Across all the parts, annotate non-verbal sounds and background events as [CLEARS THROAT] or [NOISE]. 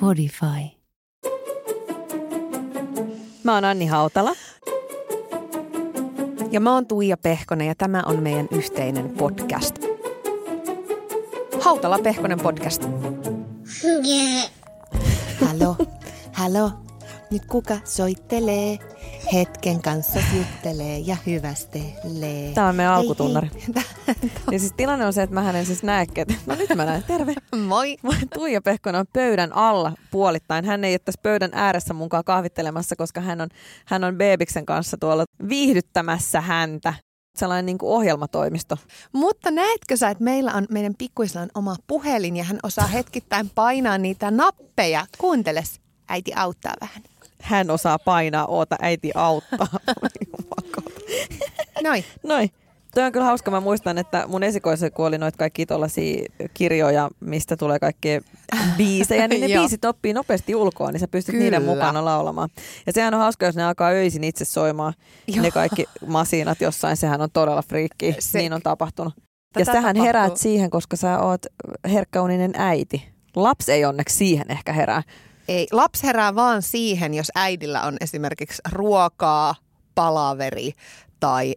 Podify. Mä oon Anni Hautala. Ja mä oon Tuija Pehkonen ja tämä on meidän yhteinen podcast. Hautala Pehkonen podcast. Halo, halo. Nyt kuka soittelee? Hetken kanssa juttelee ja hyvästelee. Tää on meidän alkutunnari. [LAUGHS] Ja siis tilanne on se, että mä en siis näe ketä. No nyt mä näen. Terve. Moi. Tuija Pehkonen on pöydän alla puolittain. Hän ei ole tässä pöydän ääressä munkaan kahvittelemassa, koska hän on, hän on Beebiksen kanssa tuolla viihdyttämässä häntä. Sellainen niin kuin ohjelmatoimisto. Mutta näetkö sä, että meillä on, meidän pikkuisella on oma puhelin ja hän osaa hetkittäin painaa niitä nappeja. Kuunteles, äiti auttaa vähän. Hän osaa painaa, oota äiti auttaa. [LAUGHS] Noin. Noin. Toi on kyllä hauska. Mä muistan, että mun esikoissa kuoli noita kaikki tollasia kirjoja, mistä tulee kaikkea biisejä, niin ne [LAUGHS] biisit oppii nopeasti ulkoa, niin sä pystyt Kyllä. niiden mukana laulamaan. Ja sehän on hauska, jos ne alkaa öisin itse soimaan, ne kaikki masinat jossain, sehän on todella friikki. Se- Niin on tapahtunut. ja Tätä sähän tapahtuu. heräät siihen, koska sä oot herkkäuninen äiti. Lapsi ei onneksi siihen ehkä herää. Ei, lapsi herää vaan siihen, jos äidillä on esimerkiksi ruokaa, palaveri tai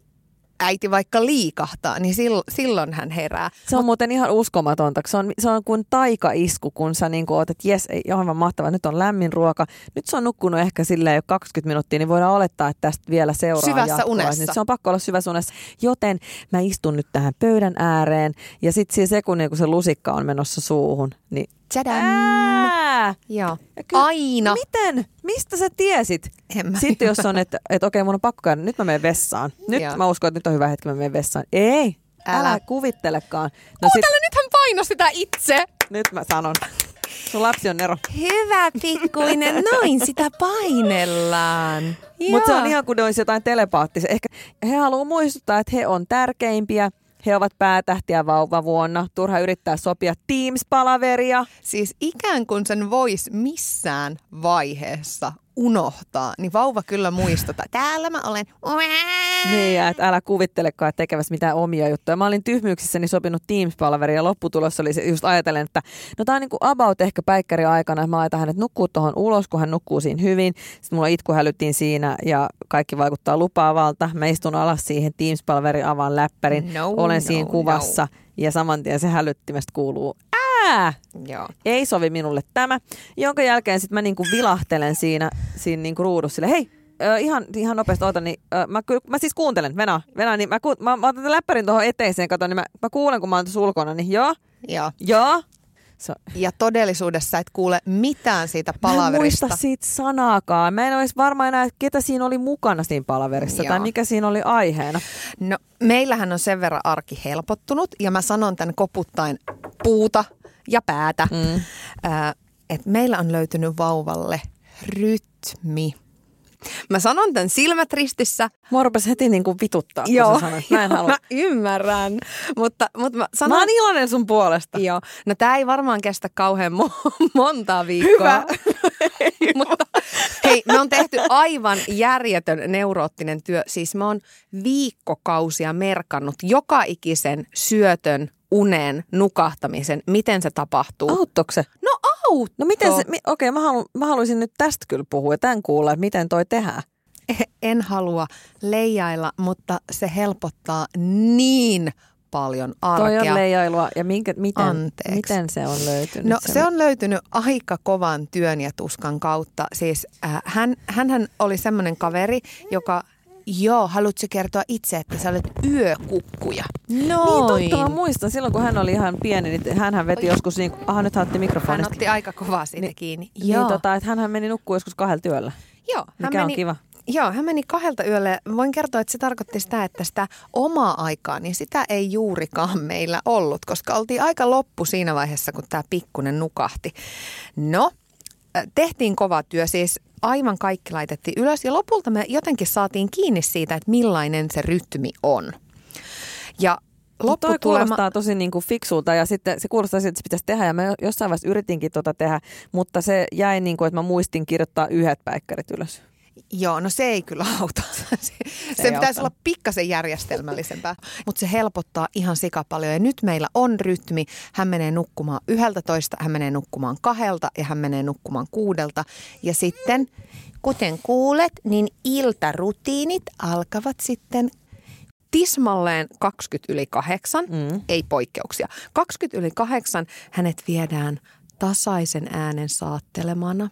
äiti vaikka liikahtaa, niin silloin, hän herää. Se on muuten ihan uskomatonta. Se on, se on kuin taikaisku, kun sä niin oot, että jes, aivan mahtavaa, nyt on lämmin ruoka. Nyt se on nukkunut ehkä silleen jo 20 minuuttia, niin voidaan olettaa, että tästä vielä seuraa Syvässä jatkoa. unessa. Nyt se on pakko olla syvässä unessa. Joten mä istun nyt tähän pöydän ääreen ja sitten siinä sekunnin, kun se lusikka on menossa suuhun, niin Tadam! Ää! Joo. Ja kyllä- Aina. Miten? Mistä sä tiesit? En mä Sitten [LAUGHS] jos on, että, että okei, mun on pakko käydä, nyt mä menen vessaan. Nyt Joo. mä uskon, että nyt on hyvä hetki, mä menen vessaan. Ei, älä, Älä. kuvittelekaan. No sit, Kuuntele, nyt hän painoi sitä itse. nyt mä sanon. Sun lapsi on Nero. Hyvä pikkuinen, noin sitä painellaan. Mutta se on ihan kuin ne olisi jotain telepaattisia. Ehkä he haluavat muistuttaa, että he on tärkeimpiä. He ovat päätähtiä vauvavuonna. Turha yrittää sopia Teams-palaveria. Siis ikään kuin sen voisi missään vaiheessa unohtaa, niin vauva kyllä muistuttaa. Täällä mä olen. Niin, ja että älä kuvittelekaan että tekevässä mitään omia juttuja. Mä olin tyhmyyksissäni sopinut Teams-palaveria ja lopputulos oli se, just ajatellen, että no tää on niinku about ehkä päikkäri aikana, että mä laitan hänet nukkuu tuohon ulos, kun hän nukkuu siinä hyvin. Sitten mulla itku hälyttiin siinä ja kaikki vaikuttaa lupaavalta. Mä istun alas siihen Teams-palaverin, avaan läppärin, No, olen no, siinä kuvassa ja saman tien se hälyttimestä kuuluu ää! Joo. ei sovi minulle tämä, jonka jälkeen sitten mä niinku vilahtelen siinä, siinä niinku ruudussa sille, hei, ö, ihan, ihan nopeasti oota, niin ö, mä, mä siis kuuntelen, Venä, Venä, niin mä, ku- mä, mä otan tämän läppärin tuohon eteiseen, katon, niin mä, mä kuulen, kun mä oon tuossa ulkona, niin joo, Joo. joo. Se, Ja todellisuudessa et kuule mitään siitä mä en palaverista. muista siitä sanaakaan. Mä en olisi varma enää, että ketä siinä oli mukana siinä palaverissa Joo. tai mikä siinä oli aiheena. No, meillähän on sen verran arki helpottunut ja mä sanon tämän koputtain puuta ja päätä, Mm. että meillä on löytynyt vauvalle rytmi. Mä sanon tämän silmät ristissä. Mua rupesi heti niinku vituttaa, kun sä sanoit. Mä en [LAUGHS] halua. mä ymmärrän, mutta, mutta mä sanon... Mä oon iloinen sun puolesta. Joo, no tämä ei varmaan kestä kauhean mo- [LAUGHS] montaa viikkoa. Hyvä. [LAUGHS] Mutta hei, me on tehty aivan järjetön neuroottinen työ. Siis mä oon viikkokausia merkannut joka ikisen syötön, unen, nukahtamisen, miten se tapahtuu. Auttoiko se? No autto. No miten se, mi, okei mä, haluan, mä haluaisin nyt tästä kyllä puhua ja tämän kuulla, että miten toi tehdään. En halua leijailla, mutta se helpottaa niin paljon arkea. Toi on leijailua ja minkä, miten, Anteeksi. miten se on löytynyt? No se on löytynyt aika kovan työn ja tuskan kautta. Siis äh, hän, hänhän oli semmoinen kaveri, joka, joo, haluatko kertoa itse, että sä olet yökukkuja? Noin. Niin totta, mä muistan silloin kun hän oli ihan pieni, niin hänhän veti joskus niin, aha nyt hän otti hän mikrofonista. otti aika kovaa siitä Niin- kiinni. Niin, tota, että hänhän meni nukkuu joskus kahdella työllä, joo, hän mikä meni, on kiva. Joo, hän meni kahdelta yölle. Voin kertoa, että se tarkoitti sitä, että sitä omaa aikaa, niin sitä ei juurikaan meillä ollut, koska oltiin aika loppu siinä vaiheessa, kun tämä pikkunen nukahti. No, äh, tehtiin kova työ, siis aivan kaikki laitettiin ylös ja lopulta me jotenkin saatiin kiinni siitä, että millainen se rytmi on. Ja Toi lopputulema... kuulostaa tosi niin kuin fiksulta ja sitten se kuulostaa siltä, että se pitäisi tehdä ja mä jossain vaiheessa yritinkin tota tehdä, mutta se jäi niin kuin, että mä muistin kirjoittaa yhdet päikkärit ylös. Joo, no se ei kyllä auta. [LAUGHS] Se, se pitäisi auttanut. olla pikkasen järjestelmällisempää, mutta se helpottaa ihan sikapaljon. Ja nyt meillä on rytmi. Hän menee nukkumaan yhdeltä toista, hän menee nukkumaan kahdelta ja hän menee nukkumaan kuudelta. Ja sitten, kuten kuulet, niin iltarutiinit alkavat sitten tismalleen 20 yli kahdeksan, mm. ei poikkeuksia. 20 yli kahdeksan hänet viedään tasaisen äänen saattelemana,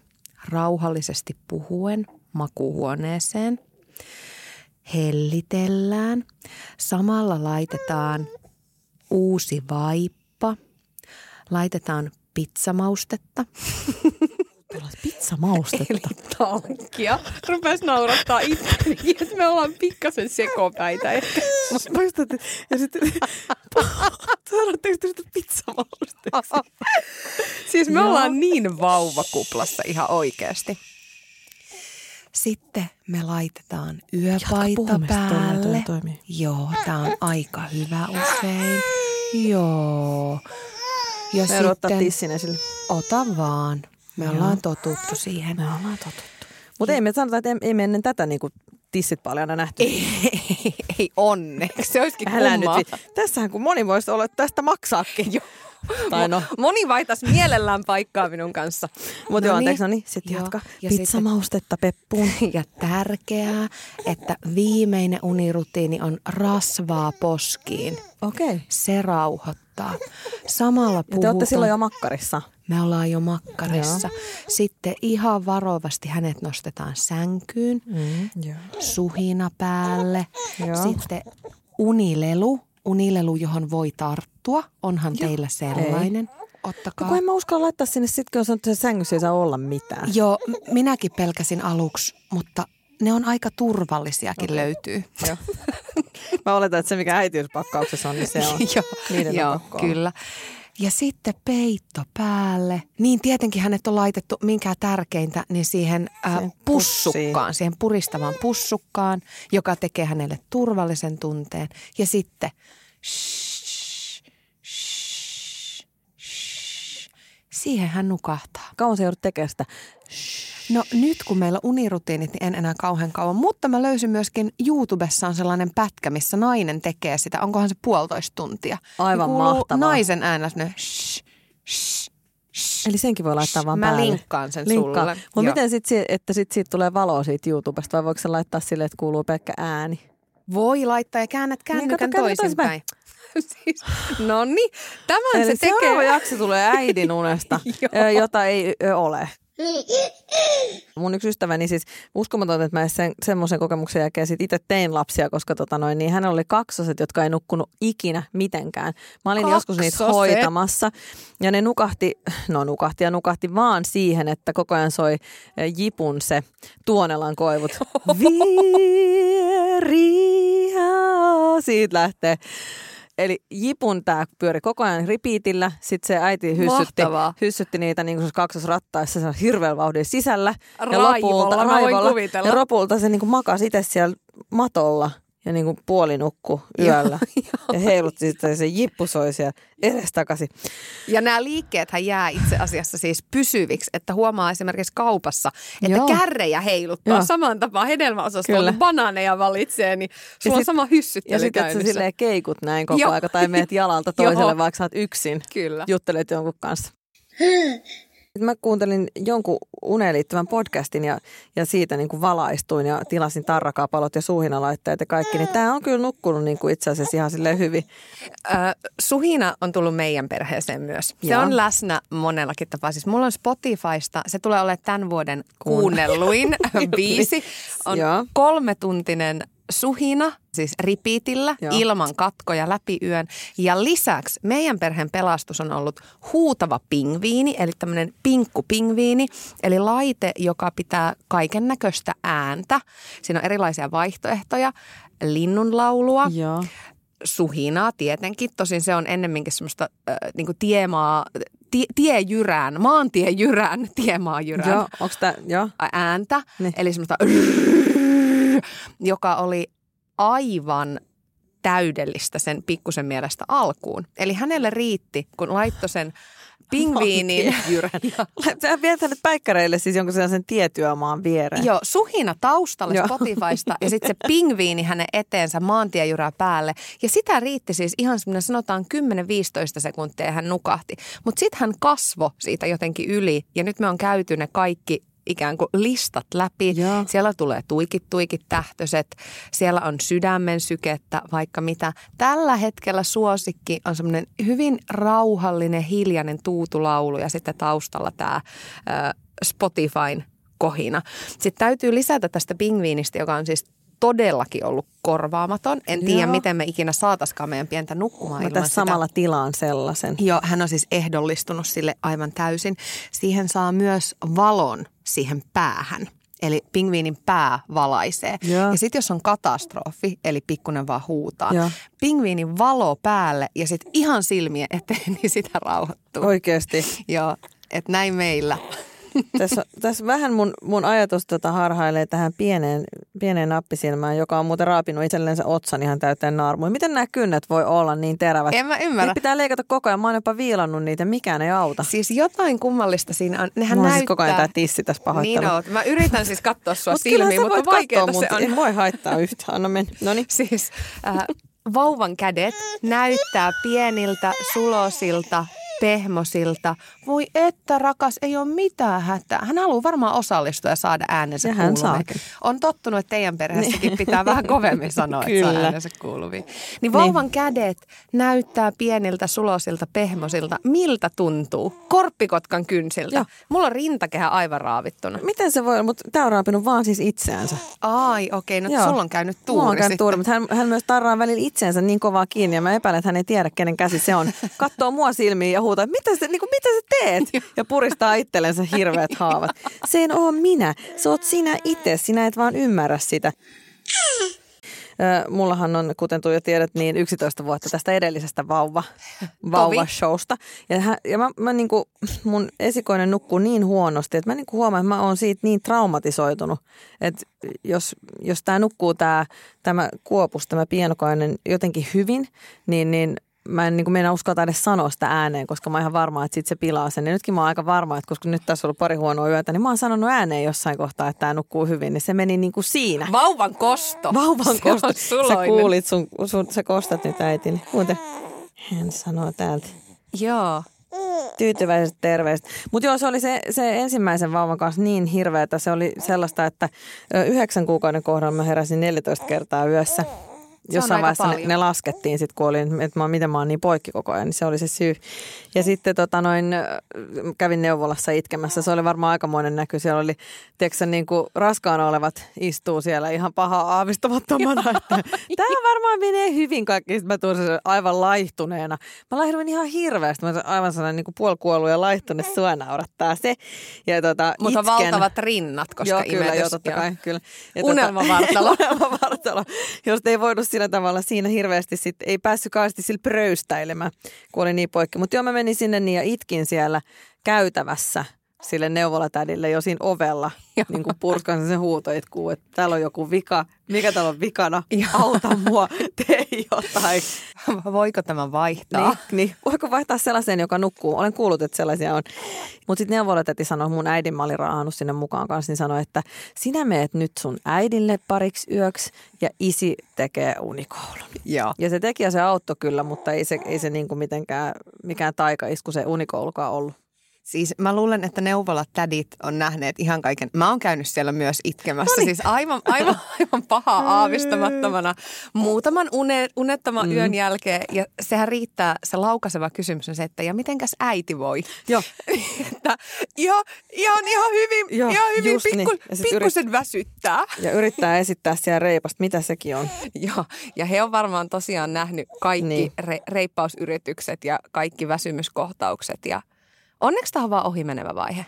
rauhallisesti puhuen makuuhuoneeseen. Hellitellään. Samalla laitetaan uusi vaippa. Laitetaan pizzamaustetta. Pizzamaustetta. Eli tankkia. Rupes naurattaa itseäni, että me ollaan pikkasen sekopäitä ehkä. Muistatte, ja sitten sanotteko te sitä pizzamausteeksi? Siis me ollaan niin vauvakuplassa ihan oikeasti. Sitten me laitetaan yöpaita puhumista, toi- päälle. toi toimii. Joo, tää on aika hyvä usein. Joo. Ja Me ottaa sitten, tissin esille. ota vaan. Me Joo. ollaan totuttu siihen. Me ollaan totuttu. Mutta ei me sanota, että ei, ei me ennen tätä niinku tissit paljon nähty. Ei, ei onneksi. Se olisikin Älä nyt. kummaa. vi- Tässähän kun moni voisi olla että tästä maksaakin. Joo. Tai no. Moni vaitas mielellään paikkaa minun kanssa. Mutta No joo, niin. anteeksi, no niin, sitten Joo. jatka. Ja Pizzamaustetta peppuun. [LAUGHS] Ja tärkeää, että viimeinen unirutiini on rasvaa poskiin. Okei. Okay. Se rauhoittaa. Samalla Ja te puhutaan. olette silloin jo makkarissa. Me ollaan jo makkarissa. Sitten ihan varovasti hänet nostetaan sänkyyn, Mm, joo. suhina päälle. Joo. Sitten unilelu, unilelu, johon voi tarttua. Onhan teillä sellainen. Ottakaa. Kun en mä uskalla laittaa sinne sit, kun on sanottu, että sängyssä ei saa olla mitään. Joo, minäkin pelkäsin aluksi, mutta ne on aika turvallisiakin okay. löytyy. Joo. [LAUGHS] Mä oletan, että se mikä äitiyspakkauksessa on, niin se on. [LAUGHS] Joo, Niiden on joo pakko olla. Ja sitten peitto päälle. Niin tietenkin hänet on laitettu, minkä tärkeintä, niin siihen äh, pussukkaan, pussiin. siihen puristavaan pussukkaan, joka tekee hänelle turvallisen tunteen. Ja sitten shh, shh, shh. siihen hän nukahtaa. Kauan se joudut tekemään sitä. No nyt kun meillä on unirutiinit, niin en enää kauhean kauan. Mutta mä löysin myöskin YouTubessa on sellainen pätkä, missä nainen tekee sitä. Onkohan se puolitoista tuntia? Aivan Niin mahtavaa. naisen semmoinen shh, shh, shh. Eli senkin voi laittaa vaan Mä päälle. linkkaan sen Linkkaa. sulle. Mutta miten sitten, että sit siitä tulee valoa siitä YouTubesta vai voiko se laittaa silleen, että kuuluu pelkkä ääni? Voi laittaa ja käännät kännykän käännät toisinpäin. [LAUGHS] siis, no niin, tämän Eli se tekee. jakso tulee äidin unesta, [LAUGHS] jota ei ole. [LAUGHS] Mun yksi ystäväni siis, uskomatonta, että mä sen, semmoisen kokemuksen jälkeen sit itse tein lapsia, koska tota noin, niin hänellä oli kaksoset, jotka ei nukkunut ikinä mitenkään. Mä olin joskus niitä Kaksoset? hoitamassa ja ne nukahti, no nukahti ja nukahti vaan siihen, että koko ajan soi eh, Jipun se Tuonelan koivut. [LAUGHS] Vieriä, siitä lähtee. Eli Jipun tämä pyöri koko ajan ripiitillä. Sitten se äiti hyssytti, Mahtavaa. hyssytti niitä niin kuin kaksosrattaissa se on hirveän vauhdin sisällä. Raivolla, mä voin kuvitella. ja lopulta se niin kuin makasi itse siellä matolla ja niin kuin puolinukku yöllä. [LAUGHS] ja heilutti sitten se jippu soi siellä edestakaisin. Ja nämä liikkeet jää itse asiassa siis pysyviksi, että huomaa esimerkiksi kaupassa, että Joo. kärrejä heiluttaa Joo. saman tapaan hedelmäosastolla, kun banaaneja valitsee, niin sulla on sit- sama hyssyttely Ja sitten sä silleen keikut näin koko aika tai meet jalalta [LAUGHS] toiselle, vaikka sä oot yksin. Kyllä. juttelet jonkun kanssa. [LAUGHS] Mä kuuntelin jonkun uneen liittyvän podcastin ja, ja siitä niin kuin valaistuin ja tilasin tarrakapalot ja suuhinalaitteet ja kaikki. Niin tää on kyllä nukkunut niin kuin itse asiassa ihan silleen hyvin. Ö, suhina on tullut meidän perheeseen myös. Se Joo. on läsnä monellakin tapaa. Siis mulla on Spotifysta, se tulee olemaan tämän vuoden kuunnelluin [LAUGHS] biisi. On kolmetuntinen suhina, siis ripiitillä, Joo. ilman katkoja läpi yön. Ja lisäksi meidän perheen pelastus on ollut huutava pingviini, eli tämmöinen pinkku pingviini, eli laite, joka pitää kaiken näköistä ääntä. Siinä on erilaisia vaihtoehtoja, linnunlaulua, Joo. suhinaa tietenkin. Tosin se on ennemminkin semmoista äh, niin tiemaa, tie, tiejyrään, maantiejyrään, [LAUGHS] tiemaajyrään Joo, onks tää, joo. ääntä. Niin. Eli semmoista [LAUGHS] joka oli aivan täydellistä sen pikkusen mielestä alkuun. Eli hänelle riitti, kun laittoi sen [LAUGHS] pingviinin. [LAUGHS] Sä viet hänet päikkäreille siis jonkun sellaisen tietyömaan viereen. Joo, suhina taustalle Joo. Spotifysta ja sitten se pingviini hänen eteensä maantiejyrää päälle. Ja sitä riitti siis ihan semmoinen sanotaan 10-15 sekuntia ja hän nukahti. Mutta sitten hän kasvo siitä jotenkin yli ja nyt me on käyty ne kaikki ikään kuin listat läpi. Joo. Siellä tulee tuikit, tuikit, tähtöiset. Siellä on sydämen sykettä, vaikka mitä. Tällä hetkellä suosikki on semmoinen hyvin rauhallinen, hiljainen tuutulaulu ja sitten taustalla tämä Spotifyn kohina. Sitten täytyy lisätä tästä pingviinistä, joka on siis todellakin ollut korvaamaton. En tiedä, Joo. miten me ikinä saataskaan meidän pientä nukkumaan Mä ilman sitä. samalla tilaan sellaisen. Joo, hän on siis ehdollistunut sille aivan täysin. Siihen saa myös valon siihen päähän. Eli pingviinin pää valaisee. Joo. Ja sitten jos on katastrofi, eli pikkunen vaan huutaa, Joo. pingviinin valo päälle ja sitten ihan silmien eteen, [LAUGHS] niin sitä rauhoittuu. Oikeasti. Joo, että näin meillä. Tässä, tässä vähän mun, mun ajatus tota harhailee tähän pieneen, pieneen nappisilmään, joka on muuten raapinut itsellensä otsan ihan täyteen naarmuja. Miten nämä kynnet voi olla niin terävät? En mä ymmärrä. Niitä pitää leikata koko ajan. Mä oon jopa viilannut niitä, mikään ei auta. Siis jotain kummallista siinä on. Nehän Mulla on näyttää... siis koko ajan tää tissi tässä pahoittelu. Niin oot. Mä yritän siis katsoa sua Mut silmiin, mutta voit katsoa vaikeaa mun, se on. En voi haittaa yhtään. Anna mennä. No niin. Siis äh, vauvan kädet näyttää pieniltä, sulosilta, pehmosilta. Voi että rakas, ei ole mitään hätää. Hän haluaa varmaan osallistua ja saada äänensä Ja hän kuuluviin. On tottunut, että teidän perheessäkin pitää vähän kovemmin sanoa, että saa äänensä kuuluviin. Niin vauvan kädet näyttää pieniltä, sulosilta, pehmosilta. Miltä tuntuu? Korppikotkan kynsiltä. Joo. Mulla on rintakehä aivan raavittuna. Miten se voi, mutta tää on raapinut vaan siis itseänsä. Ai, okei, no Joo. sulla on käynyt tuuri Mulla on käynyt tuuri, mutta hän, hän myös tarraa välillä itseensä niin kovaa kiinni ja mä epäilen, että hän ei tiedä, kenen käsi se on. [LAUGHS] Katsoo mua silmiin ja huutaa, että mitä, sä, niin kuin, mitä sä teet? Ja puristaa itsellensä hirveät [LAUGHS] haavat. Se en oo minä, se oot sinä itse, sinä et vaan ymmärrä sitä. Mullahan on, kuten Tuija tiedät, niin 11 vuotta tästä edellisestä vauva, [LAUGHS] vauvashowsta. Ja, hän, ja mä, mä niinku, mun esikoinen nukkuu niin huonosti, että mä niinku huomaan, että mä oon siitä niin traumatisoitunut. Että jos, jos tämä nukkuu tää, tämä kuopus, tämä pienokainen jotenkin hyvin, niin, niin mä en niin kuin meinaa uskaltaa edes sanoa sitä ääneen, koska mä oon ihan varma, että sit se pilaa sen. Ja nytkin mä oon aika varma, että koska nyt tässä on ollut pari huonoa yötä, niin mä oon sanonut ääneen jossain kohtaa, että tämä nukkuu hyvin, niin se meni niin kuin siinä. Vauvan kosto. Vauvan Se kosto. Sä kuulit, sun, sun, sä kostat nyt äitini. Kuuntele. Hän sanoo täältä. Joo. Tyytyväiset terveiset. Mutta joo, se oli se, se ensimmäisen vauvan kanssa niin hirveätä. Se oli sellaista, että yhdeksän kuukauden kohdalla mä heräsin 14 kertaa yössä. Jossain aika vaiheessa ne, ne laskettiin sitten, kun olin, että mä, miten mä oon niin poikki koko ajan, niin se oli se syy. Ja sitten tota noin, kävin neuvolassa itkemässä. Se oli varmaan aikamoinen näky. Siellä oli, tiedätkö, niin kuin raskaana olevat istuu siellä ihan paha aavistamattomana, että tämä varmaan menee hyvin kaikki. Sitten mä tuun aivan laihtuneena. Mä laihduin ihan hirveästi. Mä olin aivan sellainen niin kuin puolikuollut ja laihtunut. Sua naurattaa se. Ja tota, Mutta itken. valtavat rinnat, koska Joo, kyllä, imetys, joo, totta kai, kyllä. Ja Unelmavartalo. [LAUGHS] Unelmavartalo. Jos ei voinut sillä tavalla siinä hirveästi, sit ei päässyt kauheasti sillä pröystäilemään, kun oli niin poikki. Mutta joo, mä menin sinne niin ja itkin siellä käytävässä sille neuvolatädille jo siinä ovella, [LAUGHS] niin kuin purskan sen huutoitkuu, että täällä on joku vika, mikä täällä on vikana, [LAUGHS] auta mua, tee jotain. [LAUGHS] Voiko tämä vaihtaa? Niin, niin. Voiko vaihtaa sellaiseen, joka nukkuu? Olen kuullut, että sellaisia on. Mutta sitten neuvolatäti sanoi, mun äidin mä olin raahannut sinne mukaan kanssa, niin sanoi, että sinä meet nyt sun äidille pariksi yöksi ja isi tekee unikoulun. Joo. Ja se teki ja se auttoi kyllä, mutta ei se, ei se niinku mitenkään mikään taikaisku se unikoulukaan ollut. Siis mä luulen, että neuvolat tädit on nähneet ihan kaiken. Mä oon käynyt siellä myös itkemässä. Noniin. Siis aivan, aivan, aivan pahaa aavistamattomana muutaman une, unettoman mm. yön jälkeen. Ja sehän riittää, se laukaiseva kysymys on se, että ja mitenkäs äiti voi? Joo. [LAUGHS] että joo, ihan, ihan hyvin, Joo, ihan hyvin niin. pikku, sit pikkusen väsyttää. Ja yrittää esittää siellä reipasta, mitä sekin on. [LAUGHS] Joo, ja he on varmaan tosiaan nähnyt kaikki Niin. niin. re, reippausyritykset ja kaikki väsymyskohtaukset. Ja onneksi tämä on vaan ohimenevä vaihe.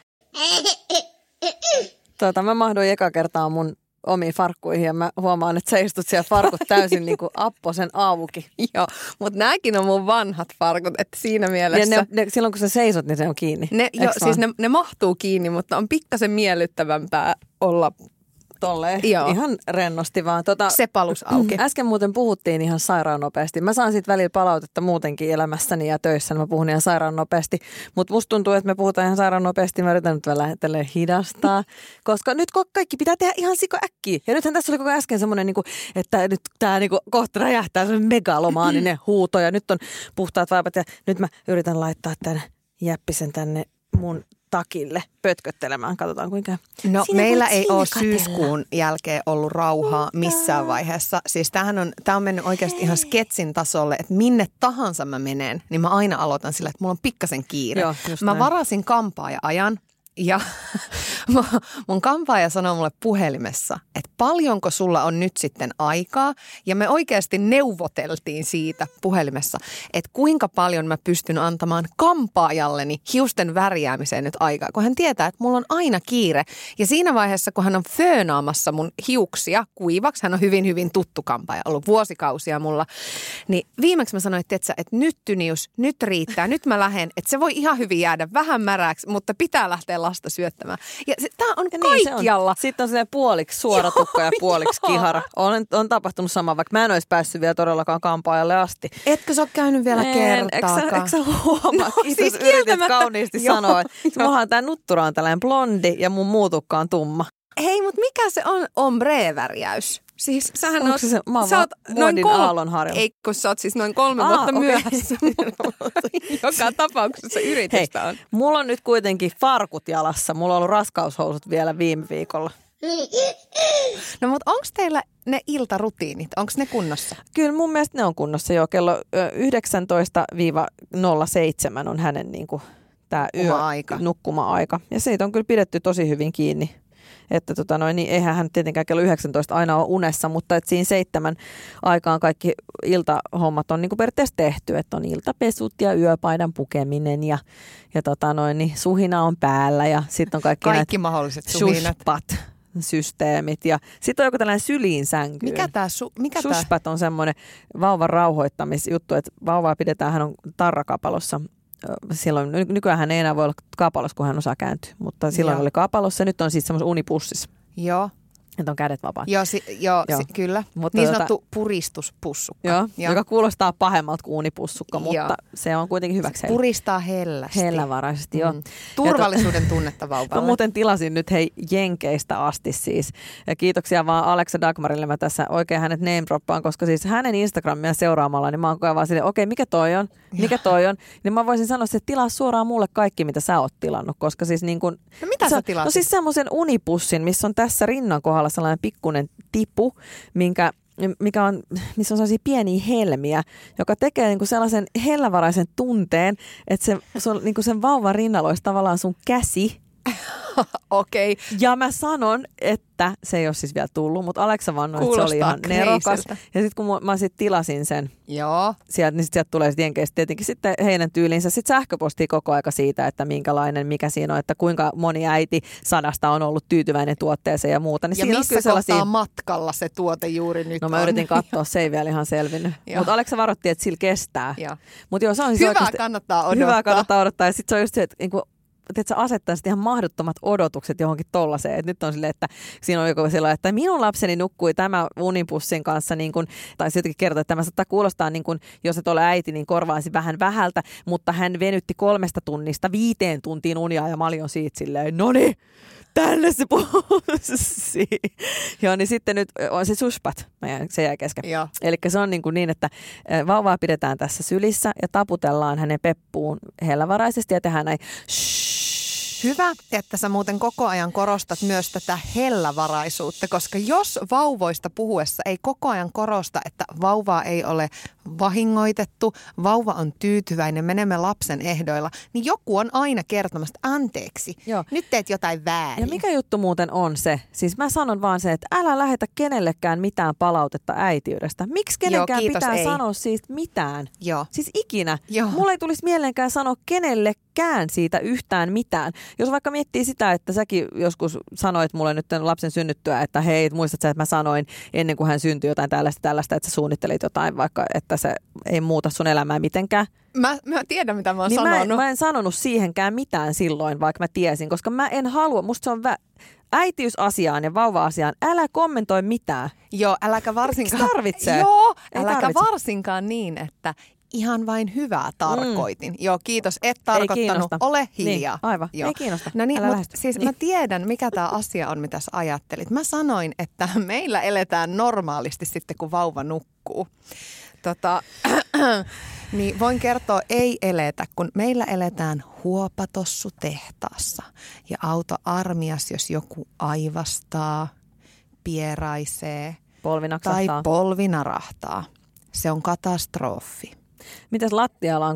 Tota, mä mahduin eka kertaa mun omiin farkkuihin ja mä huomaan, että sä istut siellä farkut täysin [LAUGHS] niin kuin apposen auki. Joo, mutta nämäkin on mun vanhat farkut, että siinä Ja mielessä... ne, ne, silloin kun sä seisot, niin se on kiinni. ne, jo, siis ne, ne mahtuu kiinni, mutta on pikkasen miellyttävämpää olla tolleen Joo. ihan rennosti vaan. Tota, Se palus auki. [CLEARS THROAT] Äsken muuten puhuttiin ihan sairaan nopeasti. Mä saan siitä välillä palautetta muutenkin elämässäni ja töissä. Mä puhun ihan sairaan nopeasti. Mutta musta tuntuu, että me puhutaan ihan sairaan nopeasti. Mä yritän nyt vähän tälleen hidastaa. [CLEARS THROAT] Koska nyt kaikki pitää tehdä ihan siko äkkiä. Ja nythän tässä oli koko äsken semmoinen, niinku, että nyt tämä niinku, kohta räjähtää semmoinen megalomaaninen [CLEARS THROAT] huuto. Ja nyt on puhtaat vaipat. Ja nyt mä yritän laittaa tämän jäppisen tänne mun takille pötköttelemään. Katsotaan kuinka. No Sinä meillä ei ole katella. syyskuun jälkeen ollut rauhaa missään vaiheessa. Siis tämähän on, tämä on mennyt oikeasti ihan sketsin tasolle, että minne tahansa mä menen, niin mä aina aloitan sillä, että mulla on pikkasen kiire. Joo, mä näin. varasin kampaaja-ajan ja mun- kampaaja sanoi mulle puhelimessa, että paljonko sulla on nyt sitten aikaa. Ja me oikeasti neuvoteltiin siitä puhelimessa, että kuinka paljon mä pystyn antamaan kampaajalleni hiusten värjäämiseen nyt aikaa. Kun hän tietää, että mulla on aina kiire. Ja siinä vaiheessa, kun hän on föönaamassa mun hiuksia kuivaksi, hän on hyvin, hyvin tuttu kampaaja, ollut vuosikausia mulla. Niin viimeksi mä sanoin, että, että nyt Tynius, nyt riittää, nyt mä lähden. Että se voi ihan hyvin jäädä vähän märäksi, mutta pitää lähteä lasta syöttämään. Ja tää on Ja niin se kaikkialla. on. Sitten on sellainen puoliksi suora tukka ja puoliksi joo. kihara. On, on tapahtunut sama, vaikka mä en olisi päässyt vielä todellakaan kampaajalle asti. Etkö sä ole käynyt vielä kertaakaan? eikö sä huomaa? [LAUGHS] No, Kiitos, siis yritit kauniisti Joo, sanoa. että joo. Mullahan tämä nuttura on tällainen blondi ja mun muu tukka on tumma. Hei, mutta mikä se on ombre-värjäys? Siis sähän Onko oot, se se- mä oon sä oot noin muodin aallonharjalla. Ei, kun sä oot siis noin kolme Aa, vuotta okei. myöhässä. [LAUGHS] Joka tapauksessa yritystä on. Mulla on nyt kuitenkin farkut jalassa. Mulla on ollut raskaushousut vielä viime viikolla. No mutta onko teillä ne iltarutiinit, onko ne kunnossa? Kyllä mun mielestä ne on kunnossa jo. Kello ö, 19-07 on hänen niin kuin, tämä yö, nukkuma-aika. Ja siitä on kyllä pidetty tosi hyvin kiinni. Että tota noin, niin eihän hän tietenkään kello 19 aina ole unessa, mutta että siinä seitsemän aikaan kaikki iltahommat on niin kuin periaatteessa tehty. Että on iltapesut ja yöpaidan pukeminen ja, ja tota noin, niin suhina on päällä ja sitten on kaikki, Kaikki mahdolliset suhinat. systeemit ja sitten on joku tällainen syliin sänky. Mikä tämä su, mikä tää? Suspat on semmoinen vauvan rauhoittamisjuttu, että vauvaa pidetään, hän on tarrakapalossa. Silloin, ny- nykyään hän ei enää voi olla kapalossa, kun hän osaa kääntyä, mutta silloin Joo. oli kapalossa. Nyt on siis semmoisessa unipussissa, Joo, että on kädet vapaat. joo, si, joo, Joo. Si, kyllä. Mutta niin tota- sanottu puristuspussukka. Joo, joka kuulostaa pahemmalta kuin unipussukka, mutta Joo. se on kuitenkin hyväksi heille. Puristaa hellästi. Hellävaraisesti, joo. Mm. Turvallisuuden tunnetta Mä vauvalle. muuten tilasin nyt hei Jenkeistä asti siis. Ja kiitoksia vaan Alexa Dagmarille mä tässä oikein hänet name droppaan, koska siis hänen Instagramia seuraamalla, niin mä oon vaan silleen, okei, mikä toi on? Mikä toi on? Niin mä voisin sanoa, että tilaa suoraan mulle kaikki, mitä sä oot tilannut, koska siis niin kun, No mitä se sä on- tilasit? No siis semmoisen unipussin, missä on tässä rinnan kohdalla sellainen pikkunen tipu, minkä mikä on, missä on sellaisia pieniä helmiä, joka tekee niinku sellaisen hellävaraisen tunteen, että se, se on, niinku sen vauvan rinnalla olisi tavallaan sun käsi, [LAUGHS] Okei, okay. ja mä sanon, että se ei ole siis vielä tullut, mutta Aleksa vannoi, että se oli ihan nerokas. Ja sitten kun mä, sit tilasin sen joo. sieltä, niin sit sieltä tulee sit jenkeistä tietenkin sitten heidän tyylinsä sit sähköpostia koko aika siitä, että minkälainen, mikä siinä on, että kuinka moni äiti sadasta on ollut tyytyväinen tuotteeseen ja muuta. Niin Ja siinä on missä kyllä sellaisia... matkalla se tuote juuri nyt No mä on? yritin [LAUGHS] katsoa, se ei vielä ihan selvinnyt. Mutta Aleksa varoitti, että sillä kestää. Mutta joo, se on siis Hyvää oikeasti... kannattaa odottaa. Hyvää kannattaa odottaa. Ja sitten se on just se, että niinku, että sä asettaisit ihan mahdottomat odotukset johonkin tollaiseen. Et nyt on silleen, että siinä on joku sellainen, että minun lapseni nukkui tämä unipussin kanssa, niin kuin, tai se jotenkin kertoo, että tämä saattaa kuulostaa, niin kuin, jos et ole äiti, niin korvaisi vähän vähältä, mutta hän venytti kolmesta tunnista viiteen tuntiin unia ja mä olin siitä silleen, no niin, tänne se pussi. Joo, niin sitten nyt on se suspat, se jäi kesken. Eli se on niin, kuin niin, että vauvaa pidetään tässä sylissä ja taputellaan hänen peppuun hellävaraisesti ja tehdään näin. Shhh. Hyvä, että sä muuten koko ajan korostat myös tätä hellävaraisuutta, koska jos vauvoista puhuessa ei koko ajan korosta, että vauvaa ei ole vahingoitettu, vauva on tyytyväinen, menemme lapsen ehdoilla, niin joku on aina kertomassa, anteeksi, Joo. nyt teet jotain väärin. Ja mikä juttu muuten on se? Siis mä sanon vaan se, että älä lähetä kenellekään mitään palautetta äitiydestä. Miksi kenenkään kiitos, pitää ei. sanoa siitä mitään? Joo. Siis ikinä. Joo. Mulla ei tulisi mieleenkään sanoa kenellekään siitä yhtään mitään. Jos vaikka miettii sitä, että säkin joskus sanoit mulle nyt lapsen synnyttyä, että hei, muistat sä, että mä sanoin ennen kuin hän syntyi jotain tällaista, tällaista, että sä suunnittelit jotain vaikka, että että se ei muuta sun elämää mitenkään. Mä, mä tiedän, mitä mä oon Niin mä, en, sanonut. mä en sanonut siihenkään mitään silloin, vaikka mä tiesin, koska mä en halua, musta se on vä- äitiysasiaan ja vauva-asiaan, älä kommentoi mitään. Joo, äläkä varsinkaan... Miksi tarvitsee? Joo, Ei äläkä tarvitse. varsinkaan niin, että ihan vain hyvää tarkoitin. Mm. Joo, kiitos, et tarkoittanut. Ole hiljaa. Niin, aivan, Joo. ei kiinnosta. No niin, mut siis Niin. mä tiedän, mikä tämä asia on, mitä sä ajattelit. Mä sanoin, että meillä eletään normaalisti sitten, kun vauva nukkuu. Tota, [CLEARS THROAT] niin voin kertoa, ei eletä, kun meillä eletään huopatossu tehtaassa ja auto armias, jos joku aivastaa, pieraisee tai naksahtaa. polvi narahtaa. Se on katastrofi. Mitäs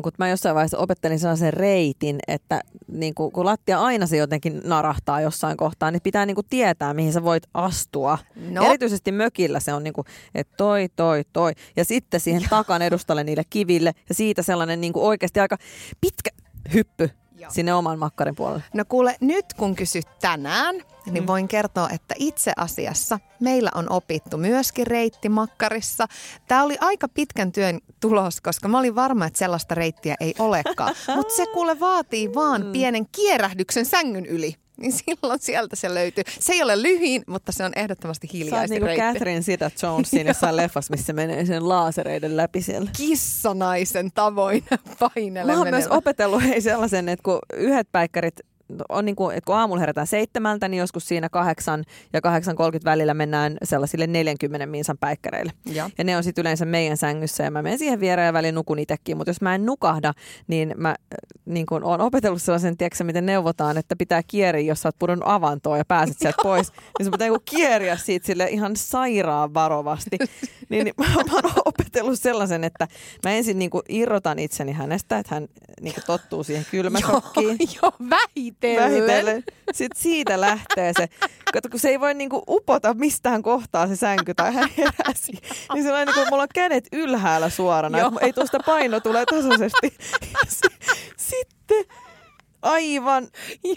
kun mä jossain vaiheessa opettelin sellaisen reitin, että niin kun, kun lattia aina se jotenkin narahtaa jossain kohtaa, niin pitää niin kuin tietää, mihin sä voit astua. No. Erityisesti mökillä se on niin kuin, että toi, toi, toi. Ja sitten siihen takan edustalle niille kiville ja siitä sellainen niin kuin oikeasti aika pitkä hyppy Joo. sinne oman makkarin puolelle. No kuule, nyt kun kysyt tänään, niin voin kertoa, että itse asiassa meillä on opittu myöskin reitti makkarissa. Tämä oli aika pitkän työn tulos, koska mä olin varma, että sellaista reittiä ei olekaan. [LAUGHS] Mutta se kuule vaatii vaan pienen kierähdyksen sängyn yli. [LAUGHS] Niin silloin sieltä se löytyy. Se ei ole lyhin, mutta se on ehdottomasti hiljaisin niin reitti. Catherine Zeta Jonesin [LAUGHS] jossain leffassa, missä menee sen laasereiden läpi siellä. Kissanaisen tavoin [LAUGHS] Mä painele oon myös menevä. opetellut hei sellaisen, että kun yhdet päikkärit on niin kuin, että kun aamulla herätään seitsemältä, niin joskus siinä kahdeksan ja 8.30 välillä mennään sellaisille 40 minsan päikkäreille. Joo. Ja ne on sitten yleensä meidän sängyssä ja mä menen siihen viereen ja väliin nukun itsekin. Mutta jos mä en nukahda, niin mä äh, niin kun oon opetellut sellaisen, tiedätkö, miten neuvotaan, että pitää kieriä, jos sä oot pudonnut avantoon ja pääset sieltä pois. Niin sun pitää niinku kieriä siitä sille ihan sairaan varovasti. niin, niin mä oon opetellut sellaisen, että mä ensin niin irrotan itseni hänestä, että hän niin tottuu siihen kylmäsokkiin. Joo, [LAUGHS] vähitellen. Vähitellen. Sitten siitä lähtee se. Kato, kun se ei voi niinku upota mistään kohtaa se sänky tai hän heräsi. Niin se on niinku, mulla on kädet ylhäällä suorana. Joo. Ei tuosta paino tulee tasaisesti. Sitten aivan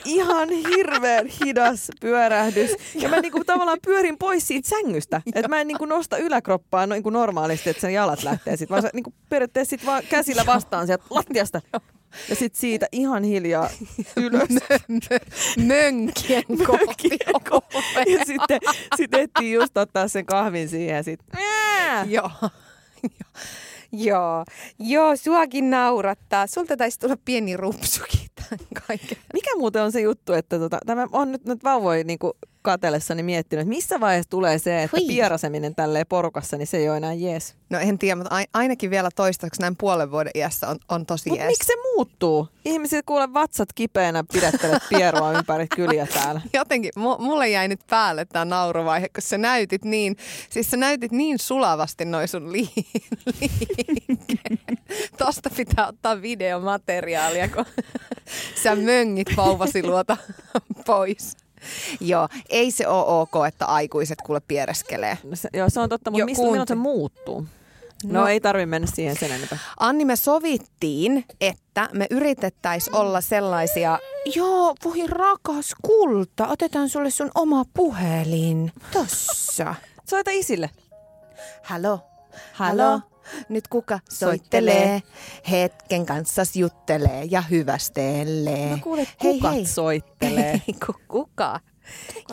ihan hirveän hidas pyörähdys. Ja mä niinku tavallaan pyörin pois siitä sängystä. Että mä en niinku nosta yläkroppaa noin kuin normaalisti, että sen jalat lähtee sit, vaan se niinku periaatteessa sit vaan käsillä vastaan sieltä lattiasta. Ja sitten siitä ihan hiljaa [LAUGHS] ylös. Mönkien kohti ovea. Ja sitten sit ehtii just ottaa sen kahvin siihen ja sitten Joo. Joo. Joo, suakin naurattaa. Sulta taisi tulla pieni rupsukin [LAUGHS] kaiken. Mikä muuten on se juttu, että tota, tämä on nyt, nyt vauvoja niin katellessani miettinyt, että missä vaiheessa tulee se, että Hui. pieraseminen tälleen porukassa, niin se ei ole enää jees. No en tiedä, mutta ai- ainakin vielä toistaiseksi näin puolen vuoden iässä on, on tosi Mutta jees. miksi se muuttuu? Ihmiset kuule vatsat kipeänä pidättelet pierua [LAUGHS] ympäri kyliä täällä. Jotenkin, mu- mulle jäi nyt päälle tämä nauruvaihe, kun sä näytit niin, siis sä näytit niin sulavasti noin sun li- liikkeet. [LAUGHS] Tosta pitää ottaa videomateriaalia, kun [LAUGHS] sä möngit vauvasi luota [LAUGHS] pois. Joo, ei se ole ok, että aikuiset kuule piereskelee. No Se, joo, se on totta, mutta Jo, mistä, milloin se muuttuu? No, No. no ei tarvi mennä siihen sen enempää. Anni, me sovittiin, että me yritettäisiin olla sellaisia, joo, voi rakas kulta, otetaan sulle sun oma puhelin. Tossa. Soita isille. Halo. Halo. Halo. Nyt kuka soittelee, hetken kanssa juttelee ja hyvästelee. No kuule, Hei, kukat hei. soittelee. [LAUGHS] Hei, ku, kuka?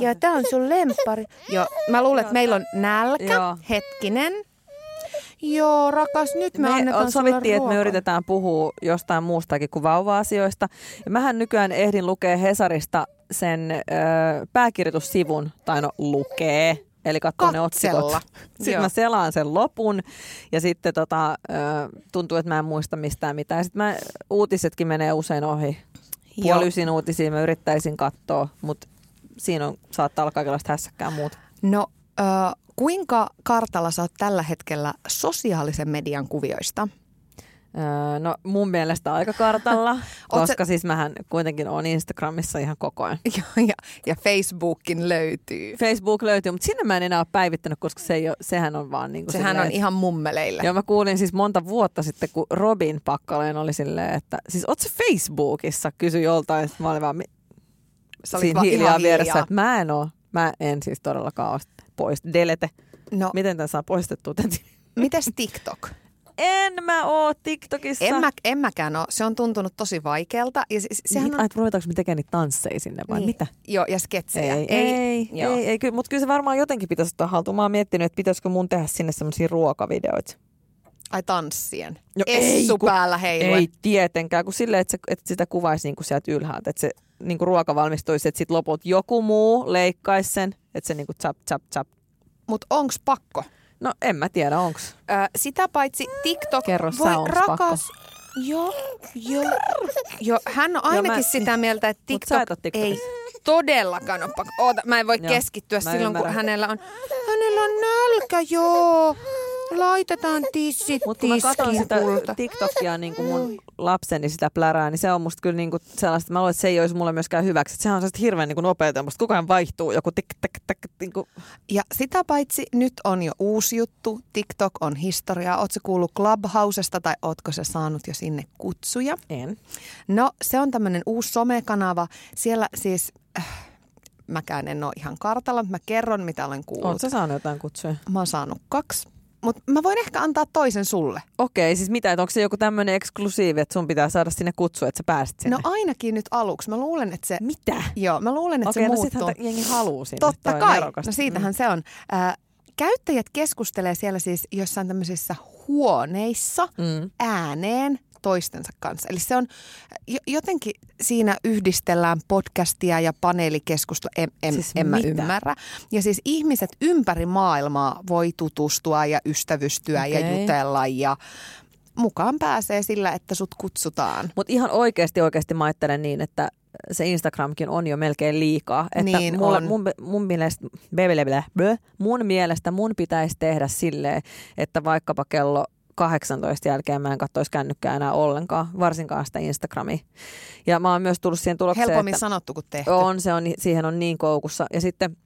Joo, tää on sun lempari. Joo, mä luulen, että meillä on nälkä. Joo. Hetkinen. Joo, rakas, nyt me, Me annetaan sovittiin, että me yritetään puhua jostain muustakin kuin vauva-asioista. Ja mähän nykyään ehdin lukea Hesarista sen ö, pääkirjoitussivun, tai no lukee, eli katsoo ne otsikot. [LAUGHS] Sitten Joo. mä selaan sen lopun ja sitten tota, tuntuu, että mä en muista mistään mitään. Sitten mä, uutisetkin menee usein ohi. Joo. Puoli ysin uutisia mä yrittäisin katsoa, mutta siinä on, saattaa olla kaikenlaista hässäkkää muuta. No, ö, kuinka kartalla sä oot tällä hetkellä sosiaalisen median kuvioista? Öö, no mun mielestä aika kartalla, [LAUGHS] koska siis mähän kuitenkin on Instagramissa ihan koko ajan. [LAUGHS] ja, ja, ja Facebookin löytyy. Facebook löytyy, mutta sinne mä en enää ole päivittänyt, koska se ei ole, sehän on vaan niin kuin Sehän on ihan mummeleille. Joo, mä kuulin siis monta vuotta sitten, kun Robin Pakkaleen oli silleen, että siis oot sä Facebookissa? Kysyi joltain, että mä olin vaan siinä hiljaa vieressä, hiljaa. että mä en oo. Mä en siis todellakaan ole pois. Delete. No, Miten tämän saa poistettua? Mites TikTok? En mä oo TikTokissa. En, mä, en mäkään ole. Se on tuntunut tosi vaikealta. Ja se, sehän Niin, on, Ai, ruvetaanko me tekemään niitä tansseja sinne vai niin. mitä? Joo, ja sketsejä. Ei, ei, ei, joo. ei, ei kyllä, mutta kyllä se varmaan jotenkin pitäisi ottaa haltuun. Mä oon miettinyt, että pitäisikö mun tehdä sinne semmoisia ruokavideoita. Ai tanssien. No ei, Essu kun- päällä heiluen. Ei tietenkään, kun silleen, että, se, että sitä kuvaisi niinku sieltä ylhäältä, että se niinku ruoka valmistuisi, että sitten lopulta joku muu leikkaisi sen, että se niinku chap, chap, chap. Mutta onks pakko? No en mä tiedä, onks. Ö, sitä paitsi TikTok Kerro voi onks rakas... Joo, joo. joo, hän on ainakin mä- sitä mieltä, että TikTok ei todellakaan ole pakko. Oota, mä en voi Joo, keskittyä silloin, kun ymmärrän. hänellä on, hänellä on nälkä, joo. Laitetaan tissit Mutta kun mä katson sitä. TikTokia niin kuin mun lapseni sitä plärää, niin se on musta kyllä niin kuin sellaista, että mä luulen, että se ei olisi mulle myöskään hyväksi. Sehän on sellaista hirveän niin kuin nopeata, musta koko ajan vaihtuu joku tik, tik, tik, niin kuin, Ja sitä paitsi nyt on jo uusi juttu. TikTok on historiaa. Ootko kuullut Clubhousesta tai ootko se saanut jo sinne kutsuja? en. No se on tämmöinen uusi somekanava. Siellä siis, äh, mäkään en ole ihan kartalla, mutta mä kerron mitä olen kuullut. Oletko saanut jotain kutsuja? Mä oon saanut kaksi. Mutta mä voin ehkä antaa toisen sulle. Okei, siis mitä, että onko se joku tämmöinen eksklusiivi, että sun pitää saada sinne kutsu, että sä pääsit sinne? No ainakin nyt aluksi. Mä luulen, että se... mitä? Joo, mä luulen, että Okei, se no muuttuu. sittenhän jengi haluu sinne. Totta kai. No siitähän se on. Äh, käyttäjät keskustelee siellä siis jossain tämmöisissä huoneissa Mm. ääneen toistensa kanssa. Eli se on, jo- jotenkin siinä yhdistellään podcastia ja paneelikeskustelua, en, en, Siis en mä mitä? ymmärrä. Ja siis ihmiset ympäri maailmaa voi tutustua ja ystävystyä ja Okei. jutella ja mukaan pääsee sillä, että sut kutsutaan. Mutta ihan oikeasti oikeasti mä ajattelen niin, että se Instagramkin on jo melkein liikaa. Että Niin mulle, on. Mun, mun, mielestä, blö, mun mielestä mun pitäisi tehdä silleen, että vaikkapa kello 18 jälkeen mä en katsoisi kännykkää enää ollenkaan, varsinkaan sitä Instagramia. Ja mä oon myös tullut siihen tulokseen, Helpommin että sanottu kuin tehty. on, se on, siihen on niin koukussa. Ja sitten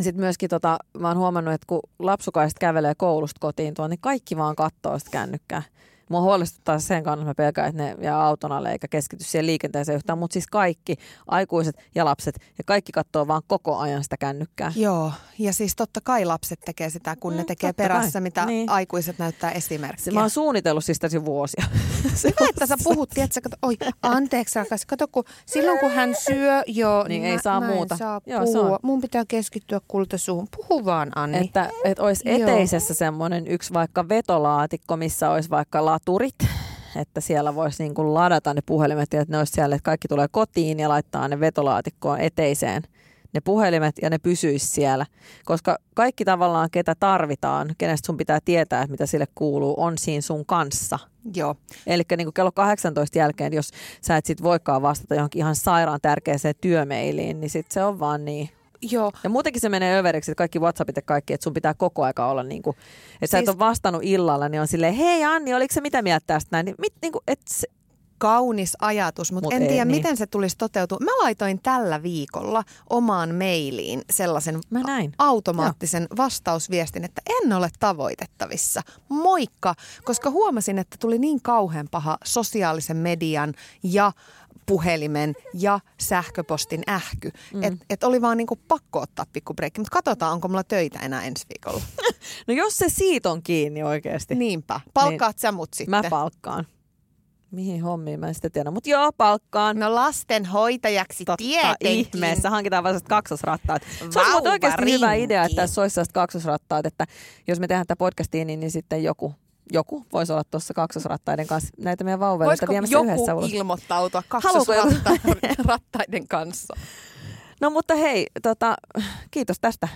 sitten myöskin tota, mä oon huomannut, että kun lapsukaiset kävelee koulusta kotiin tuon, niin kaikki vaan katsoo sitä kännykkää. Mua huolestuttaa sen kannalta, mä pelkään, että ne jää auton alle eikä keskity siihen liikenteeseen yhtään. Mutta siis kaikki, aikuiset ja lapset, ja kaikki katsoo vaan koko ajan sitä kännykkää. Joo, ja siis totta kai lapset tekee sitä, kun ne Mm, tekee totta kai. perässä, mitä Niin. aikuiset näyttää Se, esimerkkiä. mä oon suunnitellut siis tässä vuosia. [LAUGHS] Se Hyvä, että sä puhut, tiedätkö, kato, oi, anteeksi rakas, kato, kun silloin kun hän syö jo, Niin niin, ei mä, saa mä muuta. Saa Joo, se puhua. on. Mun pitää keskittyä kulta suuhun. Puhu vaan, Anni. Että, että olisi Joo. eteisessä semmoinen yksi vaikka vetolaatikko, missä olisi vaikka laturit, että siellä voisi niin kuin ladata ne puhelimet ja että ne olisi siellä, että kaikki tulee kotiin ja laittaa ne vetolaatikkoon eteiseen ne puhelimet ja ne pysyisi siellä. Koska kaikki tavallaan, ketä tarvitaan, kenestä sun pitää tietää, että mitä sille kuuluu, on siinä sun kanssa. Joo, Eli niin kello 18 jälkeen, jos sä et sit voikaan vastata johonkin ihan sairaan tärkeäseen työmeiliin, niin sit se on vaan niin. Joo. Ja muutenkin se menee överiksi, että kaikki Whatsappit ja kaikki, että sun pitää koko aika olla niin kuin, että sä et Siis- ole vastannut illalla, niin on silleen, hei Anni, oliko se mitä mieltä tästä näin? Niin, mit, niin kuin, et se, Kaunis ajatus, mutta Mut en ei, tiedä, niin. miten se tulisi toteutua. Mä laitoin tällä viikolla omaan mailiin sellaisen mä näin. automaattisen vastausviestin, että en ole tavoitettavissa. Moikka, koska huomasin, että tuli niin kauhean paha sosiaalisen median ja puhelimen ja sähköpostin ähky. Mm. Että et oli vaan niinku pakko ottaa pikku breikki. Mutta katsotaan, onko mulla töitä enää ensi viikolla. [LAUGHS] No jos se siitä on kiinni oikeasti, Niinpä. Palkkaat sä mut sitten. mä palkkaan. Mihin hommiin mä en sitä tiedä, mutta joo, palkkaan. No lastenhoitajaksi Totta tietenkin. ihmeessä, hankitaan sellaiset kaksosrattaat. Se olisi muuten oikeasti hyvä idea, että tässä olisi kaksosrattaat, että jos me tehdään tätä podcastia, niin, niin sitten joku, joku voisi olla tuossa kaksosrattaiden kanssa näitä meidän vauvoja Voisiko viemässä joku yhdessä ulos. ilmoittautua kaksosrattaiden kanssa? No mutta hei, tota, kiitos tästä.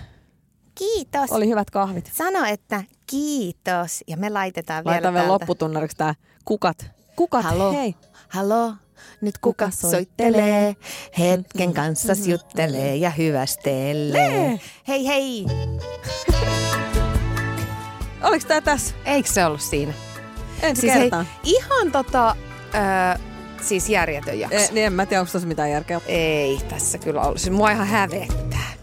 Kiitos. Oli hyvät kahvit. Sano, että kiitos. Ja me laitetaan Laitetaan vielä vielä täältä. lopputunnariksi tää kukat. Kukat, Halo. hei. Halo, nyt kuka Kuka soittelee, hetken Mm-hmm. [LAUGHS] kanssa juttelee ja hyvästelee. Hei hei, Oliko tää tässä? eikö se ollut siinä? Ensi Siis hei, kertaan. ihan tota, ö, siis järjetön jakso. E, niin en mä tiedä, onko tuossa mitään järkeä. Ei tässä kyllä ollut. Siis mua ihan hävettää.